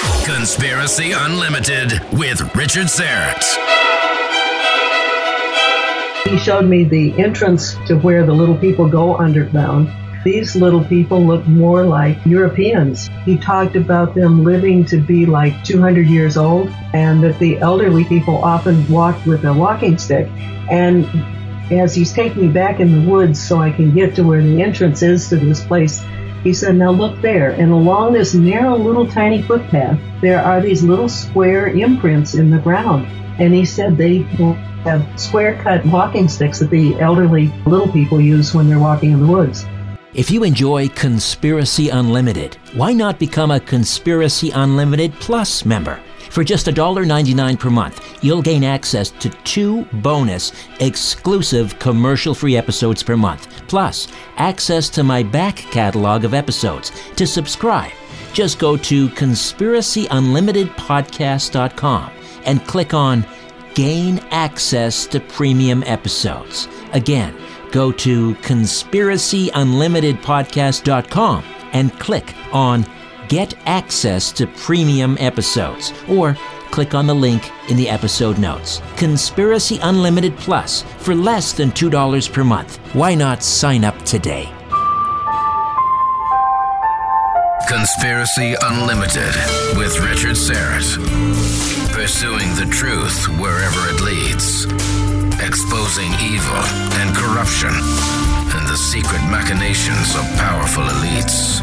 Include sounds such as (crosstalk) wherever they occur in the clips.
Conspiracy Unlimited with Richard Syrett. He showed me the entrance to where the little people go underground. These little people look more like Europeans. He talked about them living to be like 200 years old and that the elderly people often walked with a walking stick. And as he's taking me back in the woods so I can get to where the entrance is to this place, he said, Now look there. And along this narrow little tiny footpath, there are these little square imprints in the ground. And he said they have square cut walking sticks that the elderly little people use when they're walking in the woods. If you enjoy Conspiracy Unlimited, why not become a Conspiracy Unlimited Plus member? For just $1.99 per month, you'll gain access to two bonus, exclusive commercial free episodes per month, plus access to my back catalog of episodes. To subscribe, just go to conspiracyunlimitedpodcast.com and click on Gain Access to Premium Episodes. Again, go to conspiracyunlimitedpodcast.com and click on Get access to premium episodes or click on the link in the episode notes. Conspiracy Unlimited Plus for less than $2 per month. Why not sign up today? Conspiracy Unlimited with Richard Syrett. Pursuing the truth wherever it leads. Exposing evil and corruption and the secret machinations of powerful elites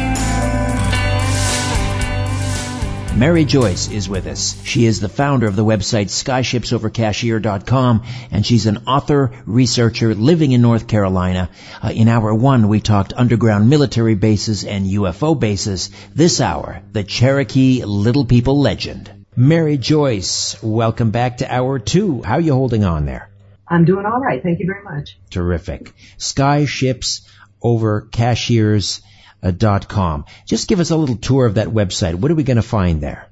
Mary Joyce is with us. She is the founder of the website skyshipsovercashiers.com and she's an author, researcher living in North Carolina. Uh, in hour one, we talked underground military bases and UFO bases. This hour, the Cherokee Little People legend. Mary Joyce, welcome back to hour two. How are you holding on there? I'm doing all right. Thank you very much. Terrific. Skyships over cashiers dot com. Just give us a little tour of that website. What are we going to find there?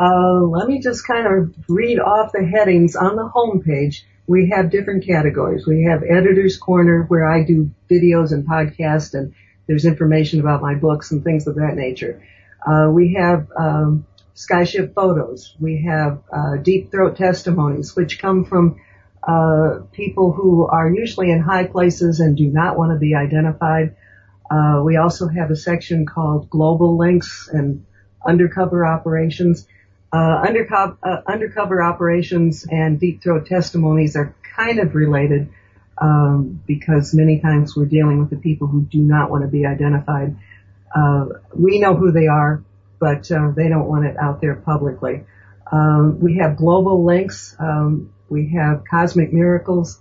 Uh, let me just kind of read off the headings on the home page. We have different categories. We have Editor's Corner where I do videos and podcasts and there's information about my books and things of that nature. Uh, we have um, Skyship photos. We have uh, Deep Throat testimonies, which come from uh, people who are usually in high places and do not want to be identified. Uh, we also have a section called Global Links and Undercover Operations. Uh, undercover, uh, undercover operations and deep throat testimonies are kind of related um, because many times we're dealing with the people who do not want to be identified. Uh, we know who they are, but uh, they don't want it out there publicly. Um, we have global links. Um, we have cosmic miracles.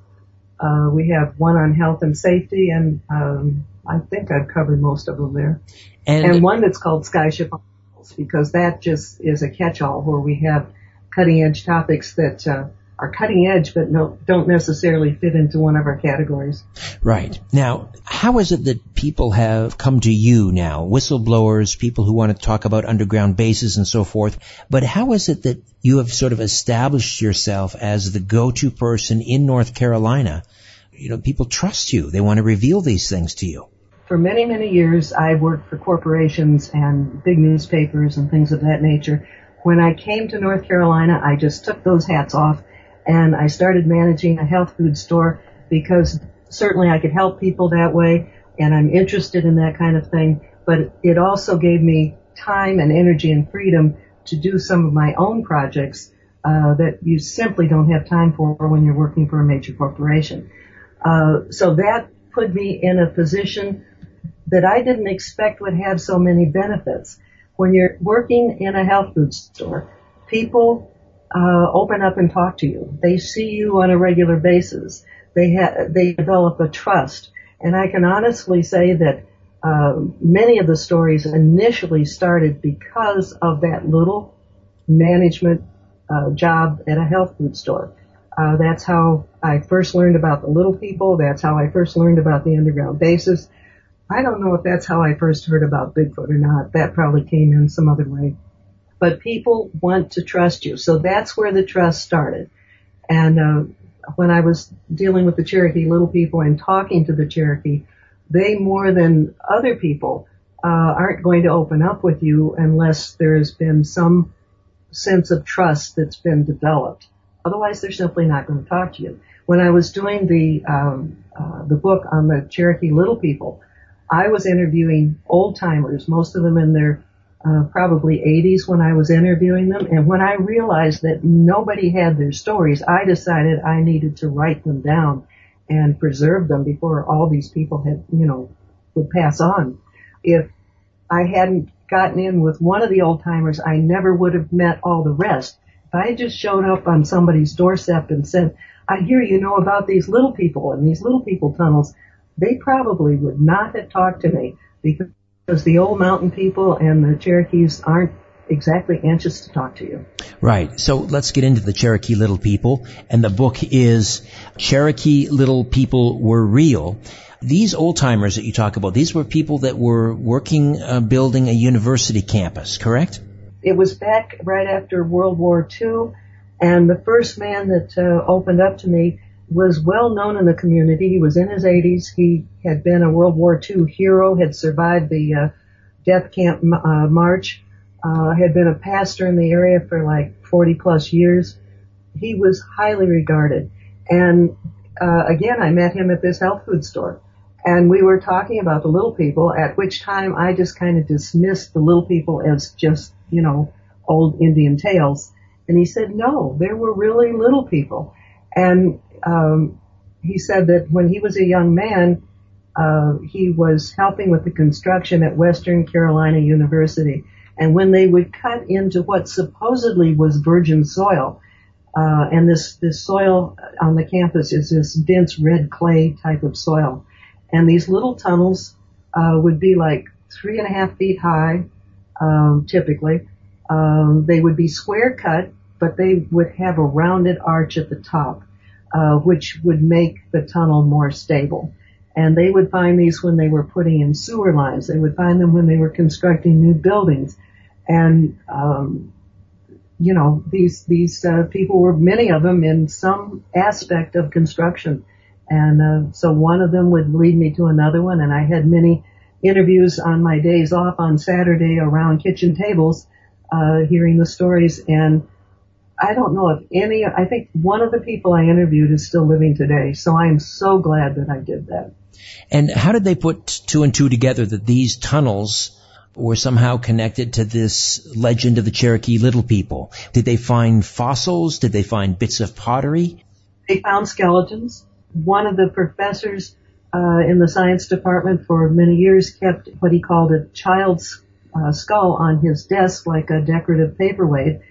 Uh, we have one on health and safety, and um, I think I've covered most of them there. And, And one that's called Skyship on Wheels, because that just is a catch-all where we have cutting edge topics that uh, are cutting edge but no, don't necessarily fit into one of our categories. Right. Now, how is it that people have come to you now, whistleblowers, people who want to talk about underground bases and so forth, but how is it that you have sort of established yourself as the go-to person in North Carolina? You know, people trust you. They want to reveal these things to you. For many, many years, I worked for corporations and big newspapers and things of that nature. When I came to North Carolina, I just took those hats off and I started managing a health food store because certainly I could help people that way and I'm interested in that kind of thing, but it also gave me time and energy and freedom to do some of my own projects uh, that you simply don't have time for when you're working for a major corporation. Uh, so that put me in a position that I didn't expect would have so many benefits. When you're working in a health food store, people uh, open up and talk to you. They see you on a regular basis. They ha- they develop a trust, and I can honestly say that uh, many of the stories initially started because of that little management uh, job at a health food store. Uh, that's how I first learned about the little people. That's how I first learned about the underground bases. I don't know if that's how I first heard about Bigfoot or not. That probably came in some other way. But people want to trust you. So that's where the trust started. And uh, when I was dealing with the Cherokee little people and talking to the Cherokee, they more than other people uh, aren't going to open up with you unless there has been some sense of trust that's been developed. Otherwise, they're simply not going to talk to you. When I was doing the um, uh, the book on the Cherokee Little People, I was interviewing old timers, most of them in their uh, probably 80s when I was interviewing them. And when I realized that nobody had their stories, I decided I needed to write them down and preserve them before all these people had, you know, would pass on. If I hadn't gotten in with one of the old timers, I never would have met all the rest. If I had just shown up on somebody's doorstep and said, I hear you know about these little people and these little people tunnels, they probably would not have talked to me because the old mountain people and the Cherokees aren't exactly anxious to talk to you. Right. So let's get into the Cherokee Little People. And the book is Cherokee Little People Were Real. These old timers that you talk about, these were people that were working, uh, building a university campus, correct? It was back right after World War II, and the first man that uh, opened up to me was well known in the community. He was in his 80s. He had been a World War II hero, had survived the uh, death camp uh, march, uh, had been a pastor in the area for like 40 plus years. He was highly regarded. And uh, again, I met him at this health food store. And we were talking about the little people, at which time I just kind of dismissed the little people as just, you know, old Indian tales. And he said, no, there were really little people. And um, he said that when he was a young man, uh, he was helping with the construction at Western Carolina University. And when they would cut into what supposedly was virgin soil, uh, and this, this soil on the campus is this dense red clay type of soil. And these little tunnels uh, would be like three and a half feet high, um, typically. Um, they would be square cut, but they would have a rounded arch at the top uh, which would make the tunnel more stable. And they would find these when they were putting in sewer lines. They would find them when they were constructing new buildings. And, um, you know, these, these, uh, people were, many of them in some aspect of construction. And, uh, so one of them would lead me to another one. And I had many interviews on my days off on Saturday around kitchen tables, uh, hearing the stories. And, I don't know if any, I think one of the people I interviewed is still living today. So I am so glad that I did that. And how did they put two and two together that these tunnels were somehow connected to this legend of the Cherokee Little People? Did they find fossils? Did they find bits of pottery? They found skeletons. One of the professors uh, in the science department for many years kept what he called a child's uh, skull on his desk like a decorative paperweight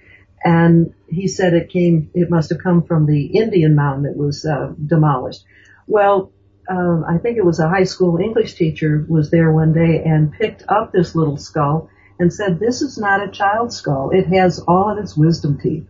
and he said it came, it must have come from the Indian mound that was uh, demolished. Well, uh, I think it was a high school English teacher was there one day and picked up this little skull and said, "This is not a child's skull. It has all of its wisdom teeth."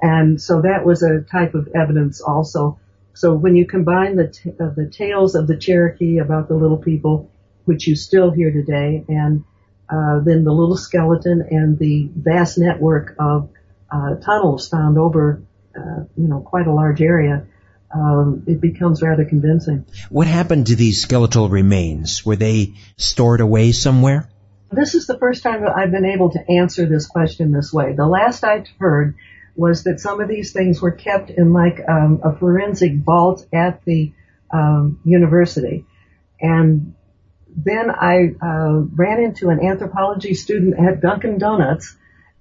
And so that was a type of evidence also. So when you combine the t- uh, the tales of the Cherokee about the little people, which you still hear today, and uh, then the little skeleton and the vast network of uh, tunnels found over, uh, you know, quite a large area. um, it becomes rather convincing. What happened to these skeletal remains? Were they stored away somewhere? This is the first time that I've been able to answer this question this way. The last I'd heard was that some of these things were kept in like um, a forensic vault at the um, university. And then I uh, ran into an anthropology student at Dunkin' Donuts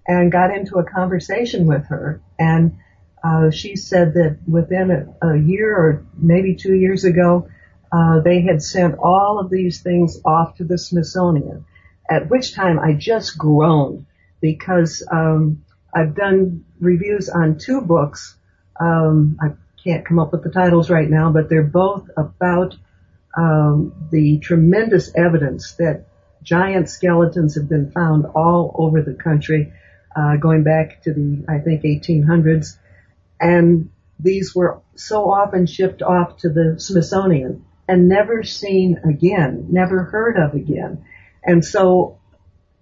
and got into a conversation with her. And uh, she said that within a, a, year or maybe two years ago, uh, they had sent all of these things off to the Smithsonian. At which time I just groaned because um, I've done reviews on two books. Um, I can't come up with the titles right now, but they're both about um, the tremendous evidence that giant skeletons have been found all over the country, uh, going back to the I think 1800s, and these were so often shipped off to the Smithsonian and never seen again, never heard of again, and so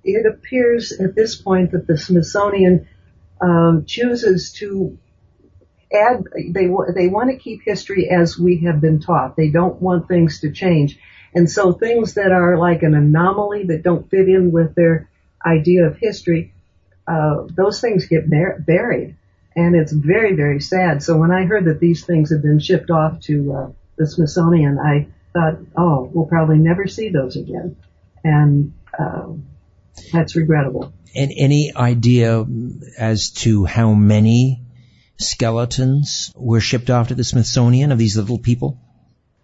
it appears at this point that the Smithsonian um, chooses to add, they, they want to keep history as we have been taught. They don't want things to change. And so things that are like an anomaly that don't fit in with their idea of history, uh, those things get buried. And it's very, very sad. So when I heard that these things had been shipped off to uh, the Smithsonian, I thought, oh, we'll probably never see those again. And uh, that's regrettable. And any idea as to how many skeletons were shipped off to the Smithsonian of these little people?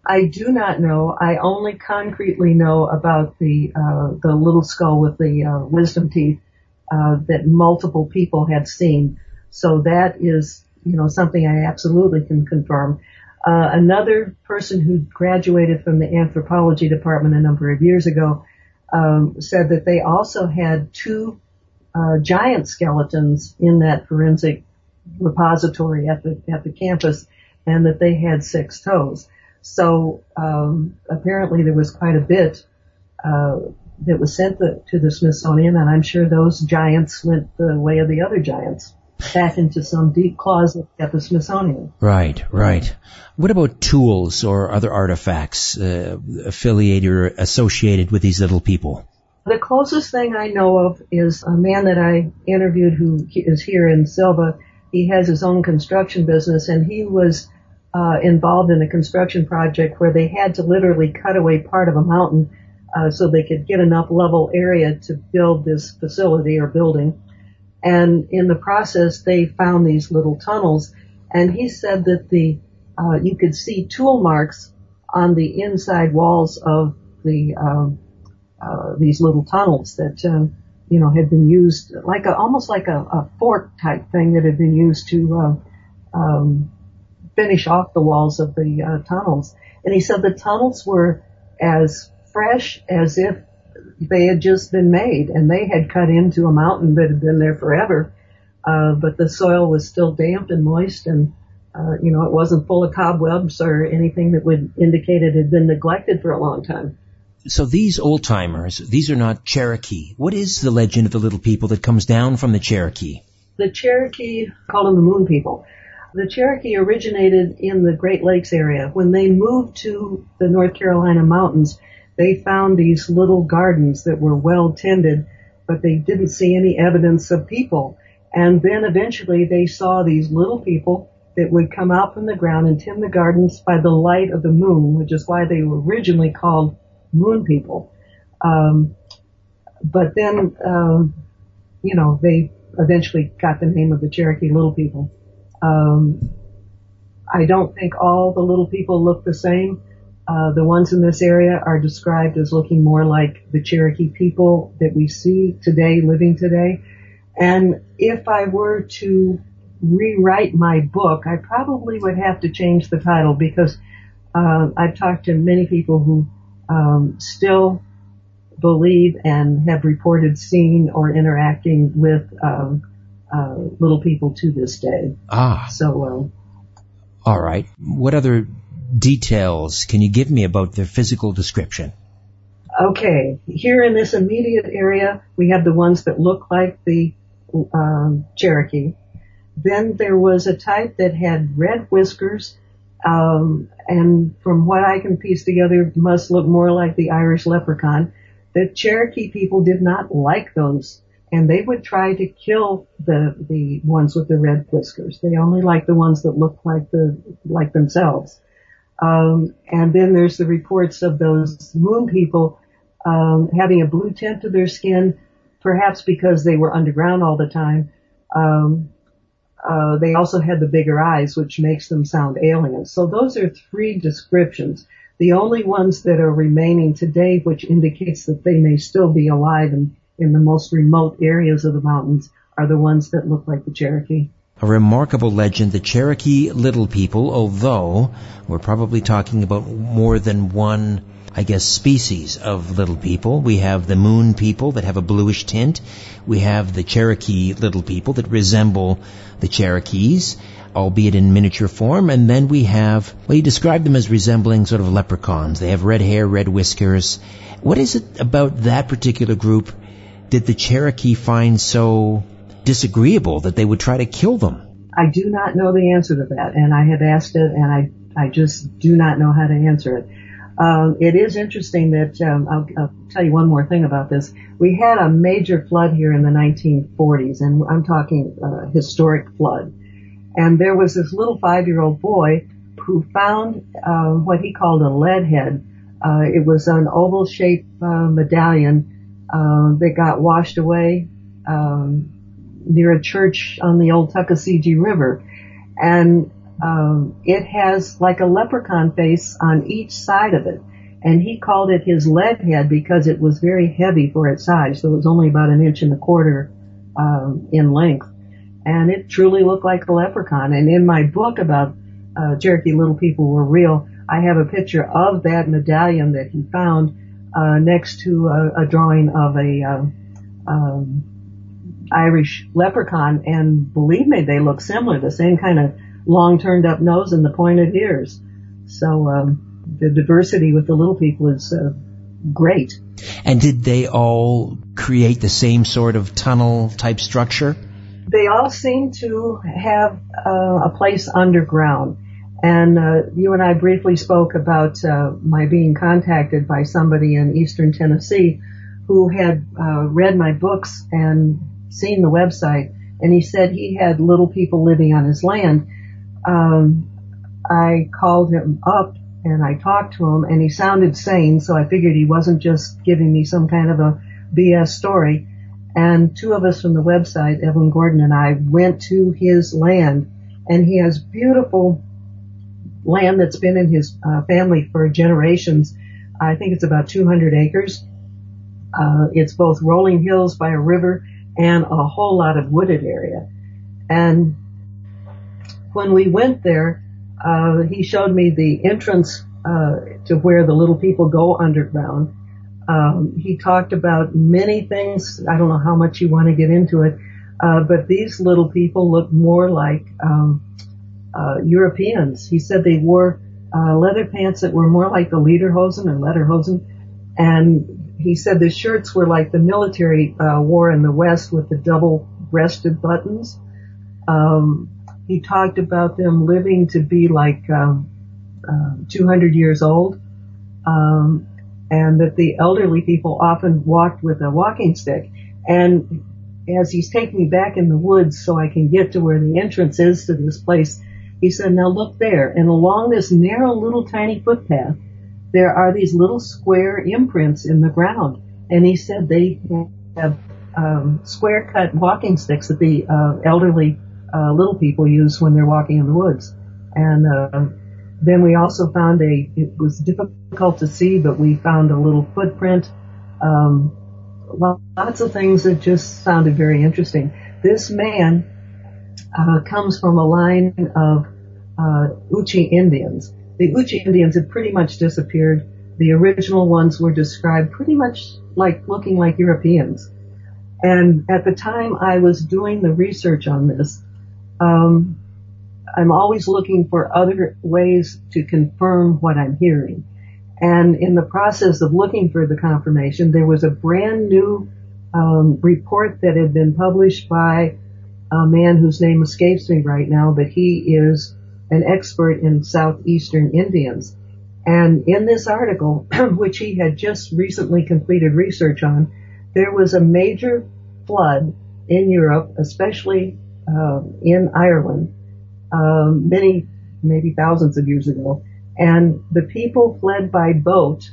I do not know. I only concretely know about the uh, the little skull with the uh, wisdom teeth uh, that multiple people had seen. So that is, you know, something I absolutely can confirm. Uh, another person who graduated from the anthropology department a number of years ago um, said that they also had two uh, giant skeletons in that forensic repository at the at the campus, and that they had six toes. So um, apparently there was quite a bit uh, that was sent the, to the Smithsonian, and I'm sure those giants went the way of the other giants back into some deep closet at the Smithsonian. Right, right. What about tools or other artifacts uh, affiliated or associated with these little people? The closest thing I know of is a man that I interviewed who is here in Sylva. he has his own construction business and he was uh, involved in a construction project where they had to literally cut away part of a mountain uh, so they could get enough level area to build this facility or building. And in the process, they found these little tunnels. And he said that the uh, you could see tool marks on the inside walls of the um, uh, these little tunnels that uh, you know, had been used like a, almost like a, a fork type thing that had been used to, uh, um, finish off the walls of the uh, tunnels. And he said the tunnels were as fresh as if they had just been made and they had cut into a mountain that had been there forever. Uh, but the soil was still damp and moist and, uh, you know, it wasn't full of cobwebs or anything that would indicate it had been neglected for a long time so these old timers, these are not Cherokee. What is the legend of the little people that comes down from the Cherokee? The Cherokee, call them the Moon People. The Cherokee originated in the Great Lakes area. When they moved to the North Carolina mountains, they found these little gardens that were well tended, but they didn't see any evidence of people. And then eventually they saw these little people that would come out from the ground and tend the gardens by the light of the moon, which is why they were originally called moon people. Um, but then, um, you know, they eventually got the name of the Cherokee Little People. Um, I don't think all the little people look the same. Uh, the ones in this area are described as looking more like the Cherokee people that we see today, living today. And if I were to rewrite my book, I probably would have to change the title because uh, I've talked to many people who um, still believe and have reported seeing or interacting with um, uh, little people to this day. Ah. So. Um, All right. What other details can you give me about their physical description? Okay. Here in this immediate area, we have the ones that look like the um, Cherokee. Then there was a type that had red whiskers um, and from what I can piece together, must look more like the Irish leprechaun. The Cherokee people did not like those, and they would try to kill the the ones with the red whiskers. They only liked the ones that looked like the like themselves. Um, and then there's the reports of those moon people um, having a blue tint to their skin, perhaps because they were underground all the time. Um, uh, they also had the bigger eyes, which makes them sound alien. So those are three descriptions. The only ones that are remaining today, which indicates that they may still be alive in, in the most remote areas of the mountains, are the ones that look like the Cherokee. A remarkable legend, the Cherokee Little People, although we're probably talking about more than one I guess, species of little people. We have the moon people that have a bluish tint. We have the Cherokee little people that resemble the Cherokees, albeit in miniature form. And then we have, well, you describe them as resembling sort of leprechauns. They have red hair, red whiskers. What is it about that particular group did the Cherokee find so disagreeable that they would try to kill them? I do not know the answer to that, and I have asked it, and I I just do not know how to answer it. Um, it is interesting that um, I'll, I'll, tell you one more thing about this. We had a major flood here in the 1940s, and I'm talking uh, historic flood. And there was this little five-year-old boy who found uh, what he called a lead head. Uh, it was an oval-shaped uh, medallion uh, that got washed away um, near a church on the old Tuckasegee River, and um, it has like a leprechaun face on each side of it. And he called it his lead head because it was very heavy for its size. So it was only about an inch and a quarter um, in length. And it truly looked like a leprechaun. And in my book about uh, Cherokee Little People Were Real, I have a picture of that medallion that he found uh, next to a, a, drawing of a um, um, Irish leprechaun. And believe me, they look similar. The same kind of long turned up nose and the pointed ears. So um, the diversity with the little people is uh, great. And did they all create the same sort of tunnel type structure? They all seem to have uh, a place underground. And uh, you and I briefly spoke about uh, my being contacted by somebody in eastern Tennessee who had uh, read my books and seen the website, and he said he had little people living on his land, um, I called him up and I talked to him and he sounded sane, so I figured he wasn't just giving me some kind of a BS story. And two of us from the website, Evelyn Gordon and I, went to his land and he has beautiful land that's been in his uh, family for generations. I think it's about 200 acres. Uh, it's both rolling hills by a river and a whole lot of wooded area. And when we went there, uh, he showed me the entrance uh, to where the little people go underground. Um, he talked about many things. I don't know how much you want to get into it, uh, but these little people look more like um, uh, Europeans. He said they wore uh, leather pants that were more like the lederhosen or lederhosen, and he said the shirts were like the military uh, wore in the West with the double-breasted buttons. Um, he talked about them living to be like um, uh, 200 years old, um, and that the elderly people often walked with a walking stick. And as he's taking me back in the woods so I can get to where the entrance is to this place, he said, "Now look there, and along this narrow little tiny footpath, there are these little square imprints in the ground." And he said they have um, square cut walking sticks that the uh, elderly uh, little people use when they're walking in the woods. And uh, then we also found a, it was difficult to see, but we found a little footprint. Um, lots of things that just sounded very interesting. This man uh, comes from a line of uh, Yuchi Indians. The Yuchi Indians had pretty much disappeared. The original ones were described pretty much like looking like Europeans. And at the time I was doing the research on this, um, I'm always looking for other ways to confirm what I'm hearing. And in the process of looking for the confirmation, there was a brand new um, report that had been published by a man whose name escapes me right now, but he is an expert in southeastern Indians. And in this article, (clears throat) which he had just recently completed research on, there was a major flood in Europe, especially uh, in Ireland, um, many, maybe thousands of years ago. And the people fled by boat,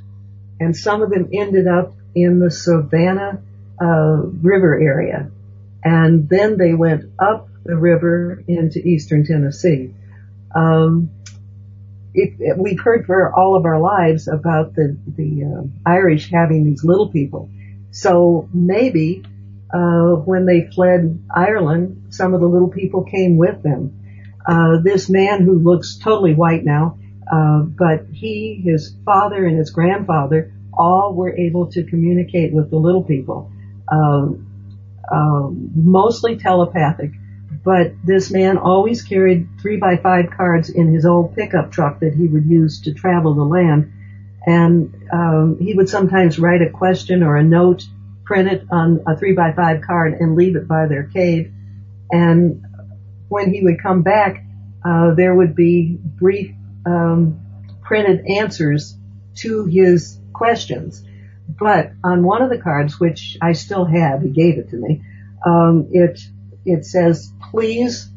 and some of them ended up in the Savannah uh, River area. And then they went up the river into eastern Tennessee. Um, it, we've heard for all of our lives about the the uh, Irish having these little people. So maybe uh, when they fled Ireland, some of the little people came with them. Uh, this man who looks totally white now, uh, but he, his father, and his grandfather all were able to communicate with the little people, um, um, mostly telepathic. But this man always carried three by five cards in his old pickup truck that he would use to travel the land, and um, he would sometimes write a question or a note, print it on a three by five card, and leave it by their cave. And when he would come back, uh, there would be brief um, printed answers to his questions. But on one of the cards, which I still have, he gave it to me, um, it it says, please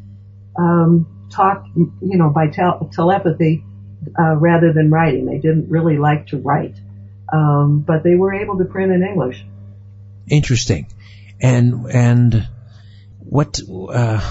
um, talk, you know, by tel- telepathy uh, rather than writing. They didn't really like to write, um, but they were able to print in English. Interesting, and and what? Uh,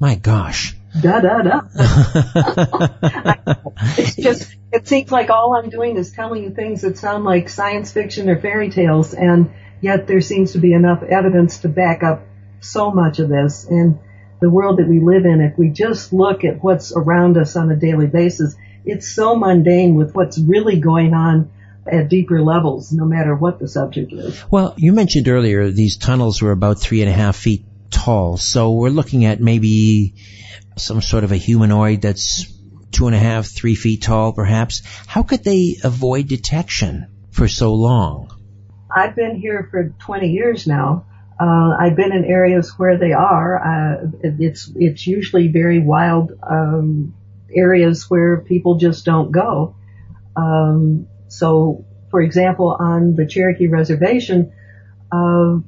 my gosh. Da da da. (laughs) it's just it seems like all I'm doing is telling you things that sound like science fiction or fairy tales, and yet there seems to be enough evidence to back up so much of this. in the world that we live in, if we just look at what's around us on a daily basis, it's so mundane with what's really going on at deeper levels, no matter what the subject is. Well, you mentioned earlier these tunnels were about three and a half feet tall, so we're looking at maybe some sort of a humanoid that's two and a half, three feet tall, perhaps. How could they avoid detection for so long? I've been here for 20 years now. Uh, I've been in areas where they are. Uh, it's it's usually very wild um, areas where people just don't go. Um, so, for example, on the Cherokee Reservation, uh,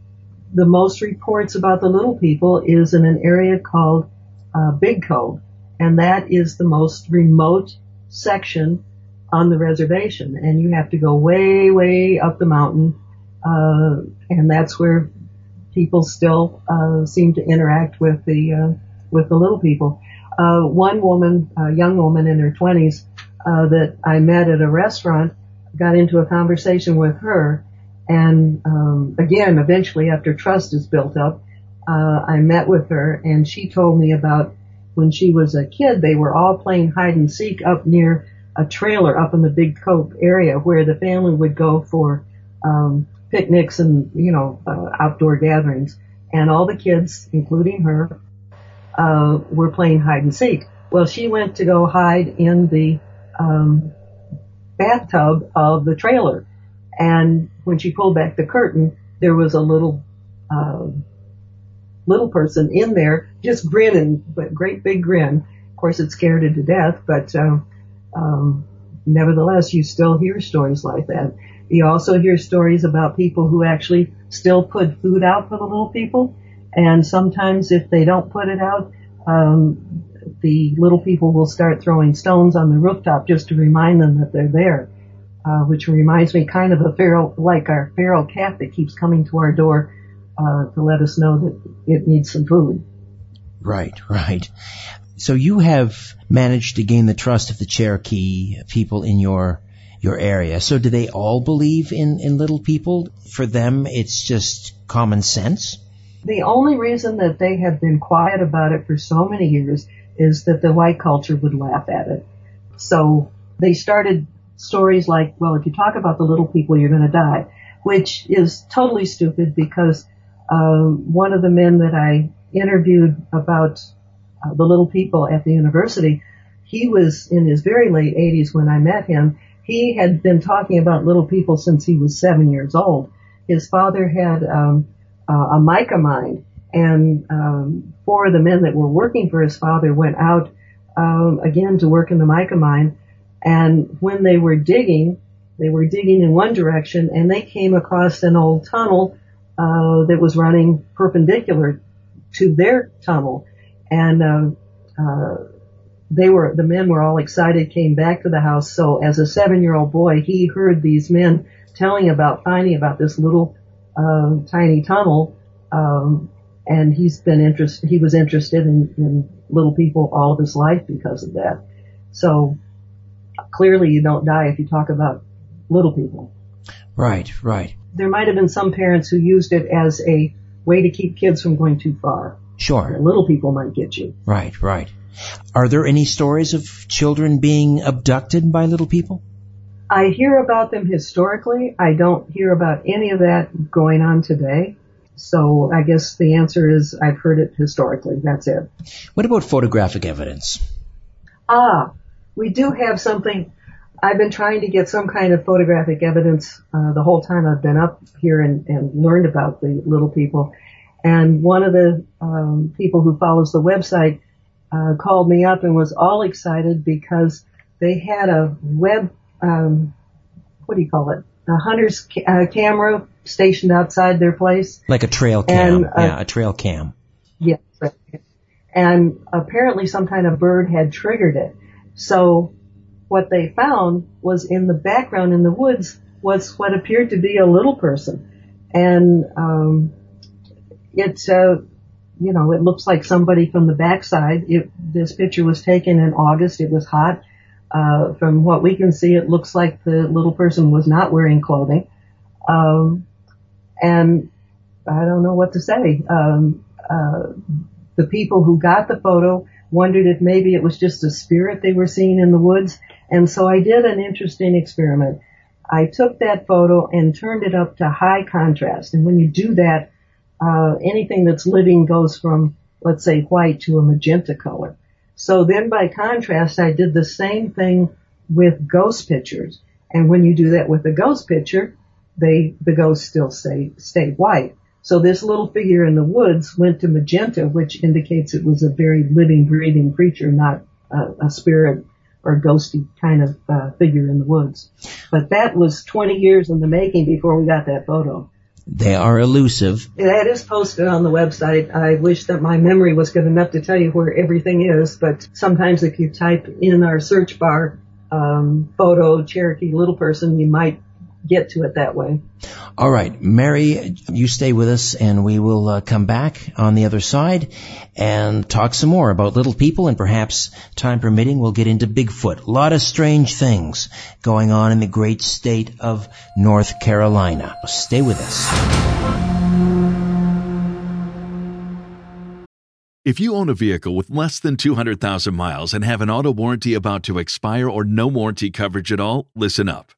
the most reports about the little people is in an area called uh, Big Cove, and that is the most remote section on the reservation, and you have to go way, way up the mountain, uh, and that's where people still uh, seem to interact with the uh, with the little people. Uh, one woman, a young woman in her 20s, uh, that I met at a restaurant, got into a conversation with her, and um, again, eventually, after trust is built up, uh, I met with her, and she told me about when she was a kid. They were all playing hide and seek up near a trailer up in the Big Cove area where the family would go for um, picnics and you know uh, outdoor gatherings, and all the kids, including her, uh, were playing hide and seek. Well, she went to go hide in the um, bathtub of the trailer, and when she pulled back the curtain, there was a little uh, little person in there, just grinning, but great big grin. Of course, it scared her to death, but uh, um, nevertheless, you still hear stories like that. You also hear stories about people who actually still put food out for the little people. And sometimes if they don't put it out, um, the little people will start throwing stones on the rooftop just to remind them that they're there. Uh, which reminds me kind of a feral, like our feral cat that keeps coming to our door uh, to let us know that it needs some food. Right, right. So you have managed to gain the trust of the Cherokee people in your your area. So do they all believe in, in little people? For them, it's just common sense? The only reason that they have been quiet about it for so many years is that the white culture would laugh at it. So they started stories like, well, if you talk about the little people, you're going to die, which is totally stupid because um, one of the men that I interviewed about uh, the little people at the university, he was in his very late 80s when I met him, he had been talking about little people since he was seven years old. His father had um, uh, a mica mine, and um, four of the men that were working for his father went out um, again to work in the mica mine. And when they were digging, they were digging in one direction and they came across an old tunnel uh, that was running perpendicular to their tunnel. And uh, uh, they were the men were all excited, came back to the house. So as a seven-year-old boy, he heard these men telling about finding about this little um, tiny tunnel, um, and he's been interested. He was interested in, in little people all of his life because of that. So clearly, you don't die if you talk about little people. Right, right. There might have been some parents who used it as a way to keep kids from going too far. Sure. The little people might get you. Right, right. Are there any stories of children being abducted by little people? I hear about them historically. I don't hear about any of that going on today. So I guess the answer is I've heard it historically. That's it. What about photographic evidence? Ah, we do have something. I've been trying to get some kind of photographic evidence uh, the whole time I've been up here and, and learned about the little people. And one of the um, people who follows the website uh, called me up and was all excited because they had a web, um, what do you call it? A hunter's ca- uh, camera stationed outside their place. Like a trail cam. And, uh, yeah, a trail cam. Yes. And apparently some kind of bird had triggered it. So what they found was in the background in the woods was what appeared to be a little person. And, um, it's, uh, you know, it looks like somebody from the backside. It, this picture was taken in August. It was hot. Uh, from what we can see, it looks like the little person was not wearing clothing. Um, and I don't know what to say. Um, uh, the people who got the photo wondered if maybe it was just a spirit they were seeing in the woods. And so I did an interesting experiment. I took that photo and turned it up to high contrast. And when you do that, uh, anything that's living goes from, let's say, white to a magenta color. So then by contrast, I did the same thing with ghost pictures. And when you do that with a ghost picture, they, the ghosts still stay, stay white. So this little figure in the woods went to magenta, which indicates it was a very living, breathing creature, not a, a spirit or ghosty kind of uh, figure in the woods. But that was 20 years in the making before we got that photo. They are elusive. That is posted on the website. I wish that my memory was good enough to tell you where everything is, but sometimes if you type in our search bar, um, photo Cherokee little person, you might get to it that way. All right, Mary, you stay with us and we will uh, come back on the other side and talk some more about little people and perhaps time permitting we'll get into Bigfoot. A lot of strange things going on in the great state of North Carolina. Stay with us. If you own a vehicle with less than 200,000 miles and have an auto warranty about to expire or no warranty coverage at all, listen up.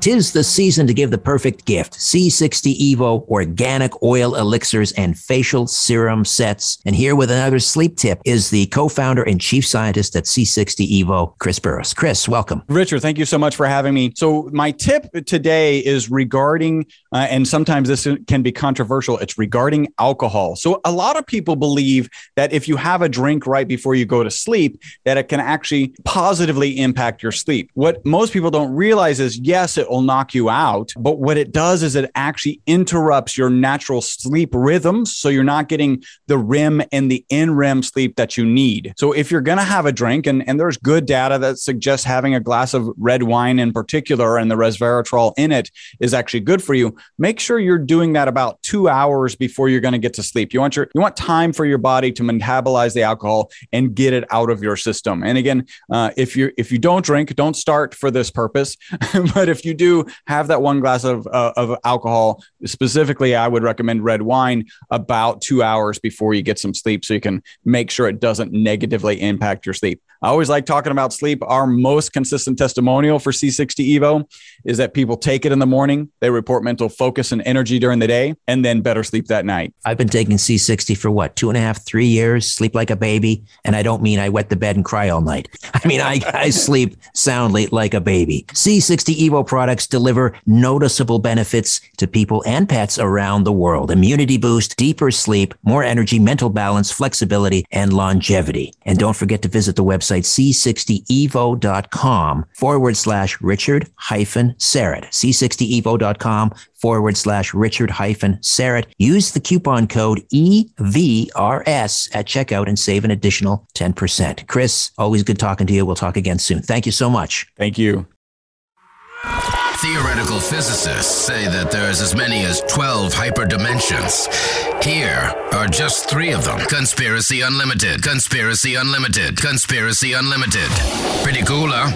Tis the season to give the perfect gift. C60 Evo organic oil elixirs and facial serum sets. And here with another sleep tip is the co-founder and chief scientist at C60 Evo, Chris Burres. Chris, welcome. Richard, thank you so much for having me. So my tip today is regarding, uh, and sometimes this can be controversial. It's regarding alcohol. So a lot of people believe that if you have a drink right before you go to sleep, that it can actually positively impact your sleep. What most people don't realize is yes, it will knock you out. But what it does is it actually interrupts your natural sleep rhythms. So you're not getting the REM and the in REM sleep that you need. So if you're going to have a drink, and, and there's good data that suggests having a glass of red wine in particular and the resveratrol in it is actually good for you, make sure you're doing that about two hours before you're going to get to sleep. You want your you want time for your body to metabolize the alcohol and get it out of your system. And again, uh, if you if you don't drink, don't start for this purpose. (laughs) but if you do do have that one glass of, uh, of alcohol, specifically, I would recommend red wine about two hours before you get some sleep so you can make sure it doesn't negatively impact your sleep. I always like talking about sleep. Our most consistent testimonial for C60 Evo is that people take it in the morning, they report mental focus and energy during the day, and then better sleep that night. I've been taking C60 for what, two and a half, three years, sleep like a baby. And I don't mean I wet the bed and cry all night. (laughs) I mean, I, I sleep soundly like a baby. C60 Evo products deliver noticeable benefits to people and pets around the world. Immunity boost, deeper sleep, more energy, mental balance, flexibility, and longevity. And don't forget to visit the website c60evo.com forward slash Richard hyphen Syrett. c60evo.com forward slash Richard hyphen Syrett. Use the coupon code EVRS at checkout and save an additional 10%. Chris, always good talking to you. We'll talk again soon. Thank you so much. Thank you. Theoretical physicists say that there's as many as 12 hyperdimensions. Here are just three of them Conspiracy Unlimited, Conspiracy Unlimited, Conspiracy Unlimited. Pretty cool, huh?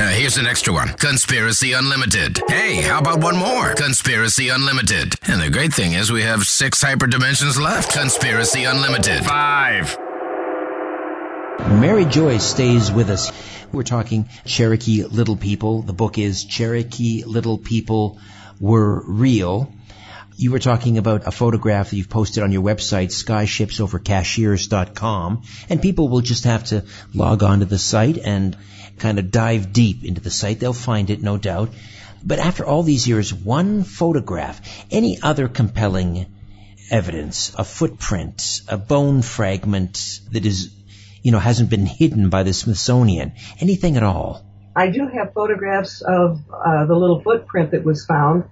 Uh, here's an extra one Conspiracy Unlimited. Hey, how about one more? Conspiracy Unlimited. And the great thing is, we have six hyperdimensions left. Conspiracy Unlimited. Five. Mary Joyce stays with us. We're talking Cherokee Little People. The book is Cherokee Little People Were Real. You were talking about a photograph that you've posted on your website, skyshipsovercashiers.com, and people will just have to log on to the site and kind of dive deep into the site. They'll find it, no doubt. But after all these years, one photograph, any other compelling evidence, a footprint, a bone fragment that is you know, hasn't been hidden by the Smithsonian? Anything at all? I do have photographs of uh, the little footprint that was found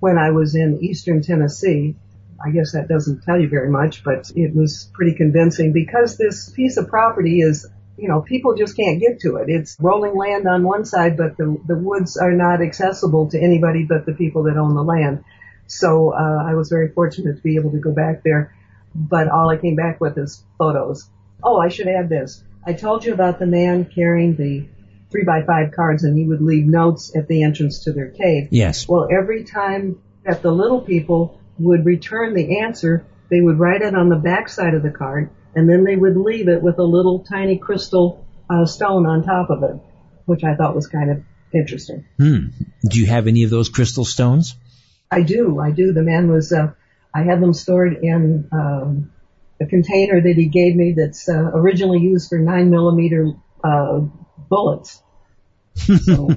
when I was in eastern Tennessee. I guess that doesn't tell you very much, but it was pretty convincing because this piece of property is, you know, people just can't get to it. It's rolling land on one side, but the, the woods are not accessible to anybody but the people that own the land. So uh, I was very fortunate to be able to go back there, but all I came back with is photos. Oh, I should add this. I told you about the man carrying the three by five cards and he would leave notes at the entrance to their cave. Yes. Well, every time that the little people would return the answer, they would write it on the back side of the card and then they would leave it with a little tiny crystal uh, stone on top of it, which I thought was kind of interesting. Hmm. Do you have any of those crystal stones? I do. I do. The man was, uh, I had them stored in, um, a container that he gave me that's uh, originally used for nine millimeter uh, bullets. So.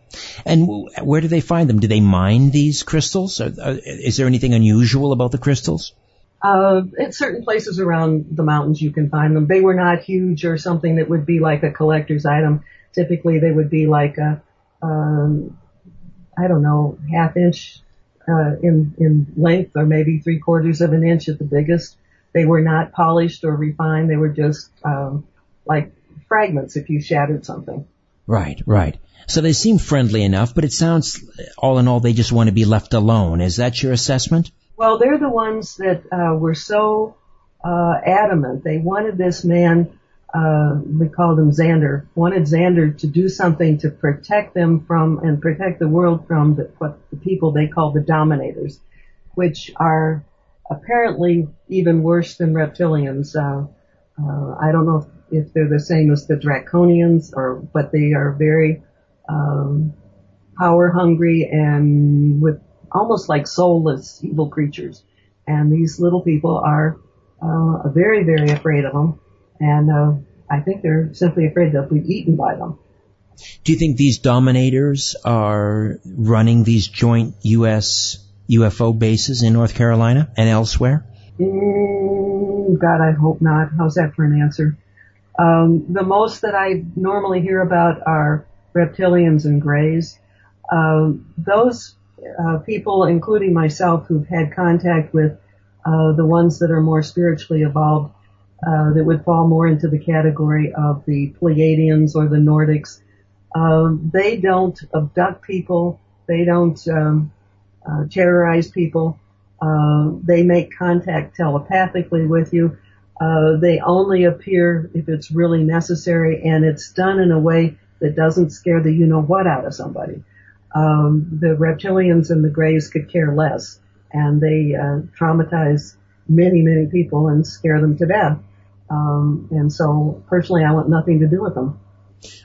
(laughs) and where do they find them? Do they mine these crystals? Are, are, is there anything unusual about the crystals? Uh, at certain places around the mountains you can find them. They were not huge or something that would be like a collector's item. Typically they would be like a, um, I don't know, half inch, uh, in, in length or maybe three quarters of an inch at the biggest. They were not polished or refined. They were just um, like fragments if you shattered something. Right, right. So they seem friendly enough, but it sounds, all in all, they just want to be left alone. Is that your assessment? Well, they're the ones that uh, were so uh, adamant. They wanted this man, uh, we called him Xander, wanted Xander to do something to protect them from and protect the world from the, what the people they call the dominators, which are apparently even worse than reptilians. Uh, uh, I don't know if, if, they're the same as the draconians, or but they are very um, power hungry and with almost like soulless evil creatures. And these little people are uh, very, very afraid of them, and uh, I think they're simply afraid they'll be eaten by them. Do you think these dominators are running these joint U.S. UFO bases in North Carolina and elsewhere? Mm, God, I hope not. How's that for an answer? Um, the most that I normally hear about are reptilians and greys. Um, those uh, people, including myself, who've had contact with uh, the ones that are more spiritually evolved, uh, that would fall more into the category of the Pleiadians or the Nordics. Um, they don't abduct people. They don't um, uh, terrorize people. Uh, they make contact telepathically with you. Uh, they only appear if it's really necessary, and it's done in a way that doesn't scare the you know what out of somebody. um, the reptilians and the Greys could care less, and they uh, traumatize many, many people and scare them to death. Um, and so, personally, I want nothing to do with them.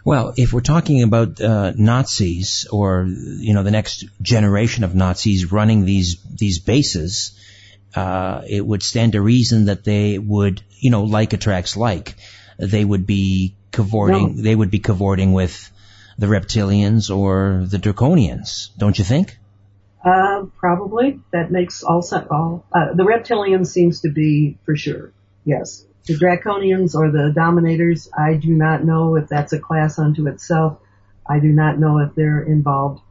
Well, if we're talking about uh, Nazis or you know the next generation of Nazis running these these bases, uh, it would stand to reason that they would you know like attracts like. They would be cavorting. No. They would be cavorting with the reptilians or the draconians, don't you think? Uh, probably. That makes all sense. All uh, the reptilians seems to be for sure. Yes. The draconians or the dominators, I do not know if that's a class unto itself. I do not know if they're involved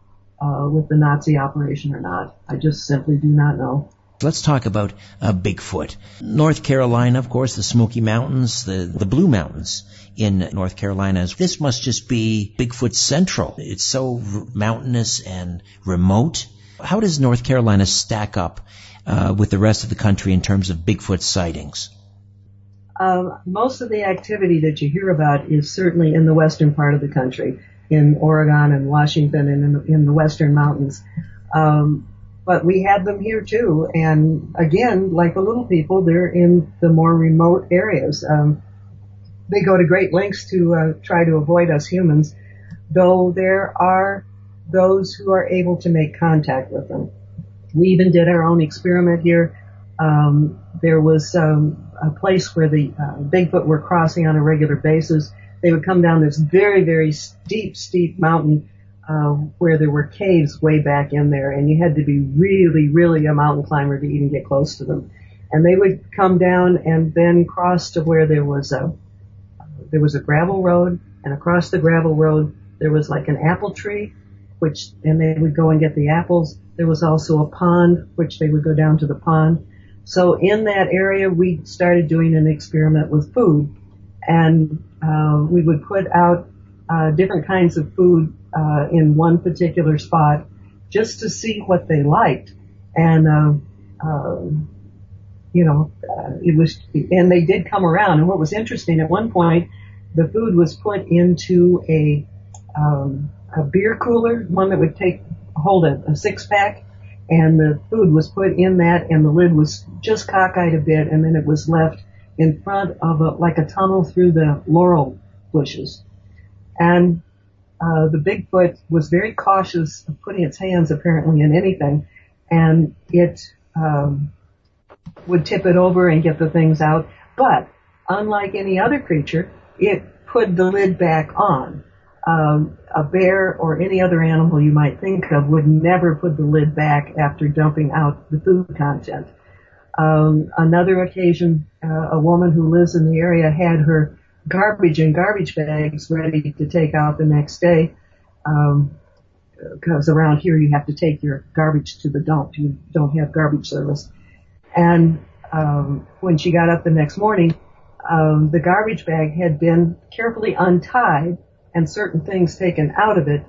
uh, with the Nazi operation or not. I just simply do not know. Let's talk about uh, Bigfoot. North Carolina, of course, the Smoky Mountains, the, the Blue Mountains in North Carolina. This must just be Bigfoot Central. It's so mountainous and remote. How does North Carolina stack up uh, with the rest of the country in terms of Bigfoot sightings? Um, most of the activity that you hear about is certainly in the western part of the country, in Oregon and Washington and in, in the western mountains. Um, but we had them here too, and again, like the little people, they're in the more remote areas. Um, they go to great lengths to uh, try to avoid us humans, though there are those who are able to make contact with them. We even did our own experiment here. Um, there was um, a place where the uh, Bigfoot were crossing on a regular basis. They would come down this very, very steep, steep mountain uh, where there were caves way back in there, and you had to be really, really a mountain climber to even get close to them. And they would come down and then cross to where there was a there was a gravel road, and across the gravel road there was like an apple tree, which and they would go and get the apples. There was also a pond, which they would go down to the pond. So in that area, we started doing an experiment with food, and uh, we would put out uh, different kinds of food uh, in one particular spot just to see what they liked. And uh, uh, you know, uh, it was, and they did come around. And what was interesting, at one point, the food was put into a um, a beer cooler, one that would take hold a, a six pack, and the food was put in that, and the lid was just cockeyed a bit, and then it was left in front of a, like a tunnel through the laurel bushes. And uh, the Bigfoot was very cautious of putting its hands apparently in anything, and it um, would tip it over and get the things out. But unlike any other creature, it put the lid back on. Um, a bear or any other animal you might think of would never put the lid back after dumping out the food content. Um, another occasion, uh, a woman who lives in the area had her garbage in garbage bags ready to take out the next day. Um, because around here you have to take your garbage to the dump. You don't have garbage service. And um, when she got up the next morning, um, the garbage bag had been carefully untied and certain things taken out of it,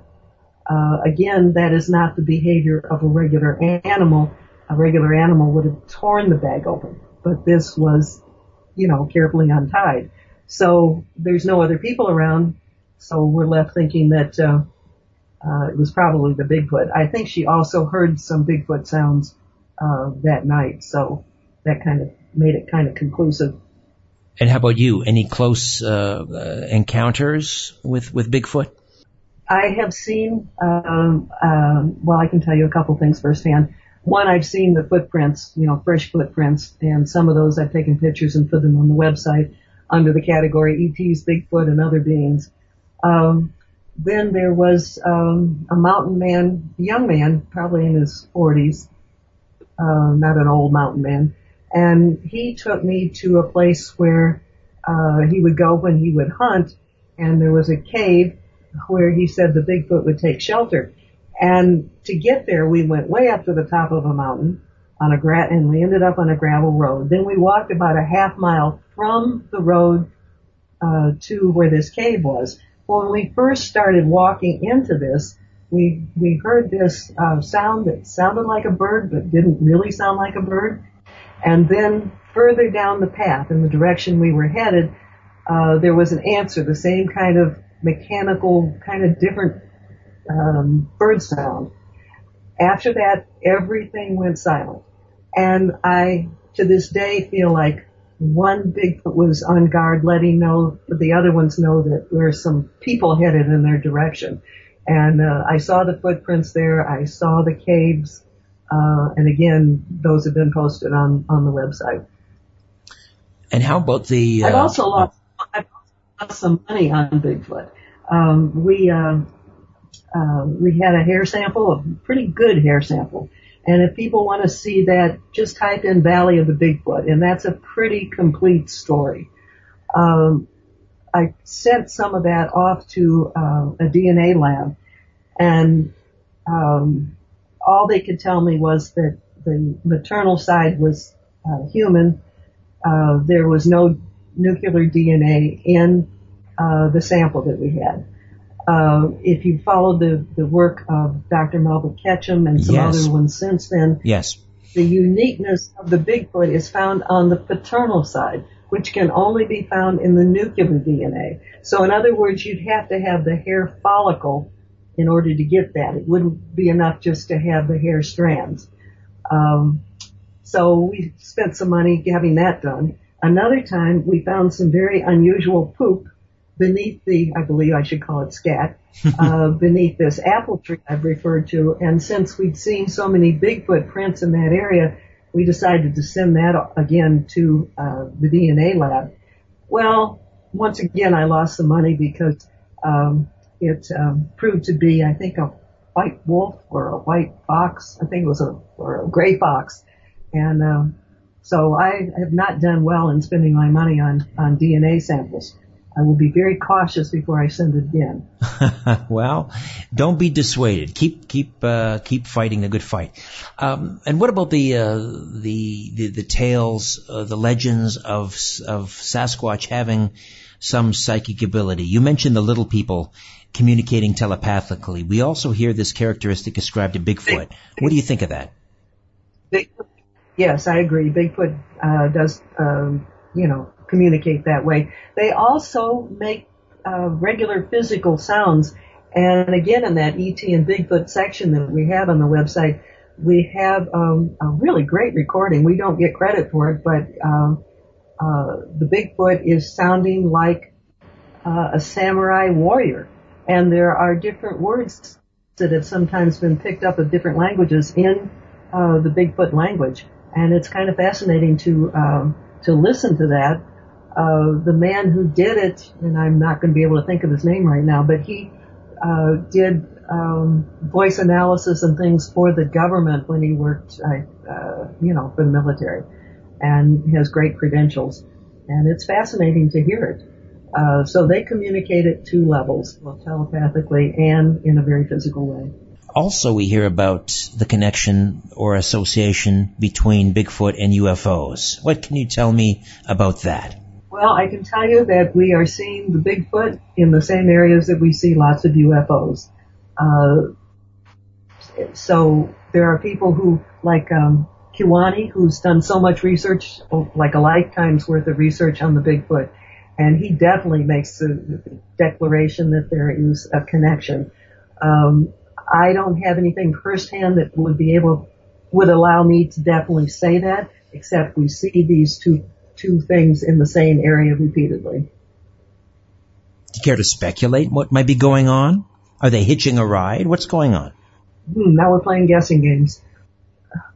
uh, again, that is not the behavior of a regular animal. A regular animal would have torn the bag open, but this was, you know, carefully untied. So there's no other people around, so we're left thinking that uh, uh, it was probably the Bigfoot. I think she also heard some Bigfoot sounds uh, that night, so that kind of made it kind of conclusive. And how about you? Any close uh, uh, encounters with with Bigfoot? I have seen. Um, um, well, I can tell you a couple things firsthand. One, I've seen the footprints, you know, fresh footprints, and some of those I've taken pictures and put them on the website under the category ETs, Bigfoot, and other beings. Um, then there was um, a mountain man, young man, probably in his 40s, uh, not an old mountain man, and he took me to a place where uh, he would go when he would hunt, and there was a cave where he said the Bigfoot would take shelter. And to get there, we went way up to the top of a mountain on a gra- and we ended up on a gravel road. Then we walked about a half mile from the road uh, to where this cave was. When we first started walking into this, we we heard this uh, sound that sounded like a bird, but didn't really sound like a bird. And then further down the path in the direction we were headed, uh, there was an answer, the same kind of mechanical, kind of different um, bird sound. After that, everything went silent. And I, to this day, feel like one Bigfoot was on guard, letting know the other ones know that there are some people headed in their direction. And uh, I saw the footprints there. I saw the caves. Uh, and again, those have been posted on, on the website. And how about the? Uh, I've also lost, I've lost some money on Bigfoot. Um, we uh, uh, we had a hair sample, a pretty good hair sample. And if people want to see that, just type in Valley of the Bigfoot, and that's a pretty complete story. Um, I sent some of that off to uh, a DNA lab, and um, all they could tell me was that the maternal side was uh, human. Uh, there was no nuclear DNA in uh, the sample that we had. Uh, if you followed the, the work of Dr. Melba Ketchum and some Yes. other ones since then, yes. the uniqueness of the Bigfoot is found on the paternal side, which can only be found in the nuclear DNA. So in other words, you'd have to have the hair follicle in order to get that. It wouldn't be enough just to have the hair strands. Um, so we spent some money having that done. Another time we found some very unusual poop beneath the, I believe I should call it scat, (laughs) uh, beneath this apple tree I've referred to. And since we'd seen so many Bigfoot prints in that area, we decided to send that again to uh, the DNA lab. Well, once again, I lost the money because um, it um, proved to be, I think, a white wolf or a white fox. I think it was a or a gray fox, and um, so I have not done well in spending my money on on DNA samples. I will be very cautious before I send it in. (laughs) well, don't be dissuaded. Keep keep uh, keep fighting the good fight. Um, and what about the uh, the, the the tales, uh, the legends of of Sasquatch having some psychic ability? You mentioned the little people communicating telepathically. We also hear this characteristic ascribed to Bigfoot. What do you think of that? Yes, I agree. Bigfoot uh, does, um, you know, communicate that way. They also make uh, regular physical sounds. And again, in that ET and Bigfoot section that we have on the website, we have um, a really great recording. We don't get credit for it, but um, uh, the Bigfoot is sounding like uh, a samurai warrior. And there are different words that have sometimes been picked up of different languages in uh, the Bigfoot language, and it's kind of fascinating to um, to listen to that. Uh, the man who did it, and I'm not going to be able to think of his name right now, but he uh, did um, voice analysis and things for the government when he worked, uh, you know, for the military, and has great credentials, and it's fascinating to hear it. Uh, so they communicate at two levels, both telepathically and in a very physical way. Also, we hear about the connection or association between Bigfoot and UFOs. What can you tell me about that? Well, I can tell you that we are seeing the Bigfoot in the same areas that we see lots of UFOs. Uh, so there are people who, like um, Kewaunee, who's done so much research, like a lifetime's worth of research on the Bigfoot, and he definitely makes the declaration that there is a connection. Um, I don't have anything firsthand that would be able would allow me to definitely say that, except we see these two two things in the same area repeatedly. Do you care to speculate what might be going on? Are they hitching a ride? What's going on? Hmm, now we're playing guessing games.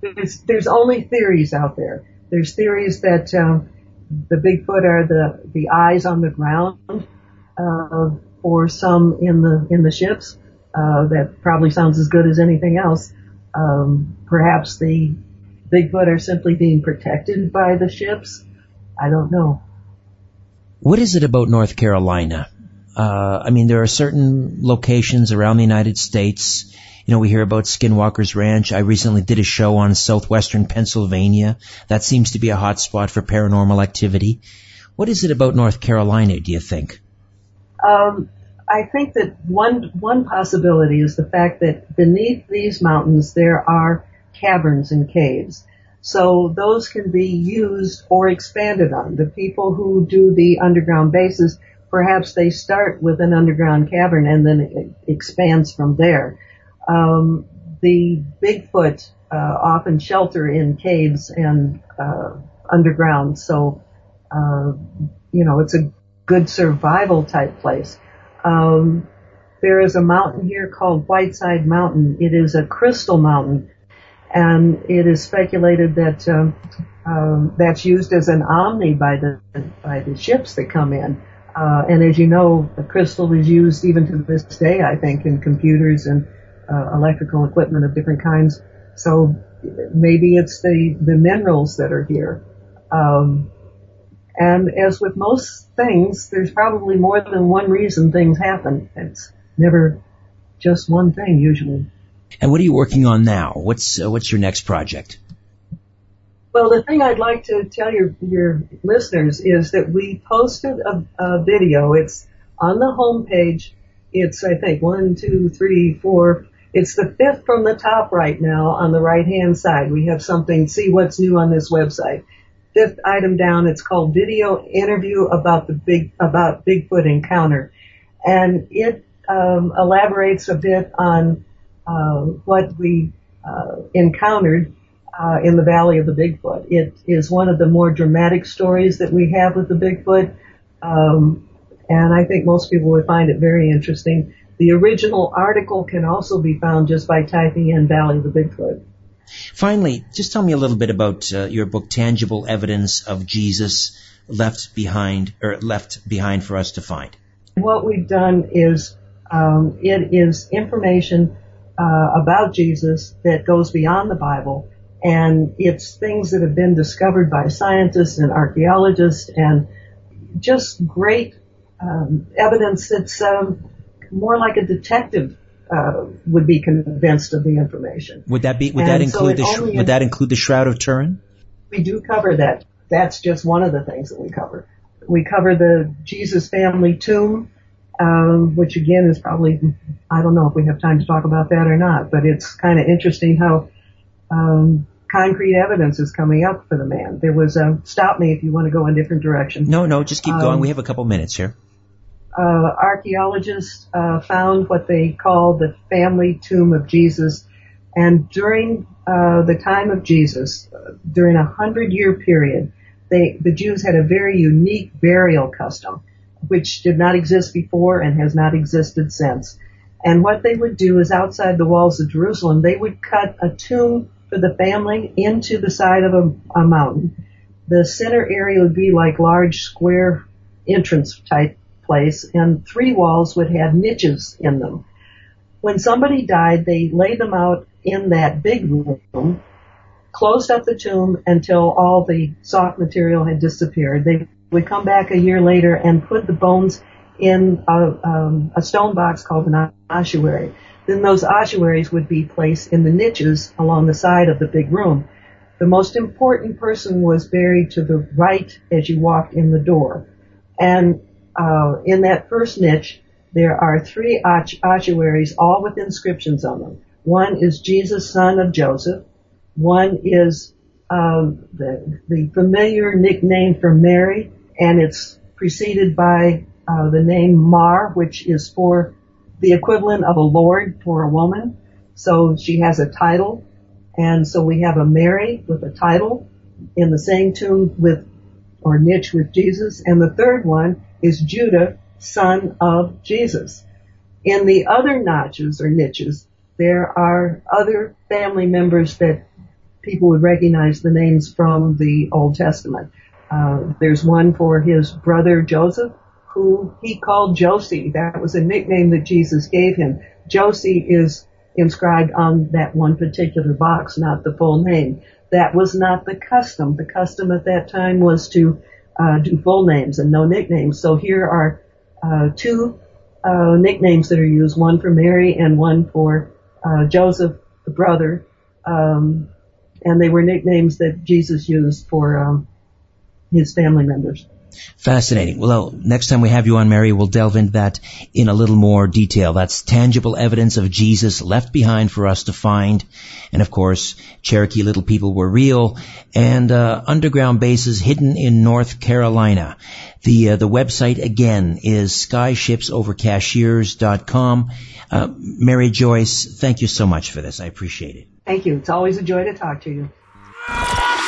There's there's only theories out there. There's theories that um, the Bigfoot are the the eyes on the ground uh, for some in the in the ships. Uh, that probably sounds as good as anything else. Um, perhaps the Bigfoot are simply being protected by the ships. I don't know. What is it about North Carolina? Uh, I mean, there are certain locations around the United States. You know, we hear about Skinwalker's Ranch. I recently did a show on southwestern Pennsylvania. That seems to be a hot spot for paranormal activity. What is it about North Carolina, do you think? Um, I think that one one possibility is the fact that beneath these mountains there are caverns and caves. So those can be used or expanded on. The people who do the underground bases perhaps they start with an underground cavern and then it expands from there. Um, the Bigfoot uh, often shelter in caves and uh, underground, so uh, you know it's a good survival type place. Um, there is a mountain here called Whiteside Mountain. It is a crystal mountain, and it is speculated that um, um, that's used as an omni by the by the ships that come in. Uh, and as you know, the crystal is used even to this day, I think, in computers and uh, electrical equipment of different kinds. So maybe it's the, the minerals that are here. Um, and as with most things, there's probably more than one reason things happen. It's never just one thing usually. And what are you working on now? What's uh, what's your next project? Well, the thing I'd like to tell your your listeners is that we posted a, a video. It's on the homepage. It's I think one, two, three, four. It's the fifth from the top right now on the right hand side. We have something. See what's new on this website. Fifth item down. It's called video interview about the big about Bigfoot encounter, and it um, elaborates a bit on uh, what we uh, encountered uh, in the Valley of the Bigfoot. It is one of the more dramatic stories that we have with the Bigfoot, um, and I think most people would find it very interesting. The original article can also be found just by typing in Valley of the Bigfoot. Finally, just tell me a little bit about uh, your book, Tangible Evidence of Jesus Left Behind, or Left Behind for Us to Find. What we've done is um, it is information uh, about Jesus that goes beyond the Bible and it's things that have been discovered by scientists and archaeologists and just great um, evidence that's um, more like a detective uh, would be convinced of the information. Would that be? Would and that include so the? Sh- would that include the Shroud of Turin? We do cover that. That's just one of the things that we cover. We cover the Jesus family tomb, um, which again is probably I don't know if we have time to talk about that or not, but it's kind of interesting how um, concrete evidence is coming up for the man. There was a stop me if you want to go in different directions. No, no, just keep um, going. We have a couple minutes here. Uh, archaeologists uh, found what they call the family tomb of Jesus, and during uh, the time of Jesus, uh, during a hundred year period, they the Jews had a very unique burial custom, which did not exist before and has not existed since. And what they would do is outside the walls of Jerusalem, they would cut a tomb for the family into the side of a, a mountain. The center area would be like large square entrance type place and three walls would have niches in them. When somebody died, they laid them out in that big room, closed up the tomb until all the soft material had disappeared. They would come back a year later and put the bones in a, um, a stone box called an ossuary. Then those ossuaries would be placed in the niches along the side of the big room. The most important person was buried to the right as you walked in the door. And uh, in that first niche, there are three ossuaries, all with inscriptions on them. One is Jesus, son of Joseph. One is um, the, the familiar nickname for Mary, and it's preceded by uh, the name Mar, which is for the equivalent of a lord for a woman. So she has a title. And so we have a Mary with a title in the same tomb with, or niche with Jesus. And the third one is Judah, son of Jesus. In the other notches or niches, there are other family members that people would recognize the names from the Old Testament. Uh, there's one for his brother Joseph, who he called Josie. That was a nickname that Jesus gave him. Josie is inscribed on that one particular box, not the full name. That was not the custom. The custom at that time was to uh, do full names and no nicknames. So here are uh, two uh, nicknames that are used, one for Mary and one for uh, Joseph, the brother. Um, and they were nicknames that Jesus used for um, his family members. Fascinating. Well, next time we have you on, Mary, we'll delve into that in a little more detail. That's tangible evidence of Jesus left behind for us to find. And of course, Cherokee Little People were real and uh, underground bases hidden in North Carolina. The uh, the website again is skyshipsovercashiers.com. Uh, Mary Joyce, thank you so much for this. I appreciate it. Thank you. It's always a joy to talk to you.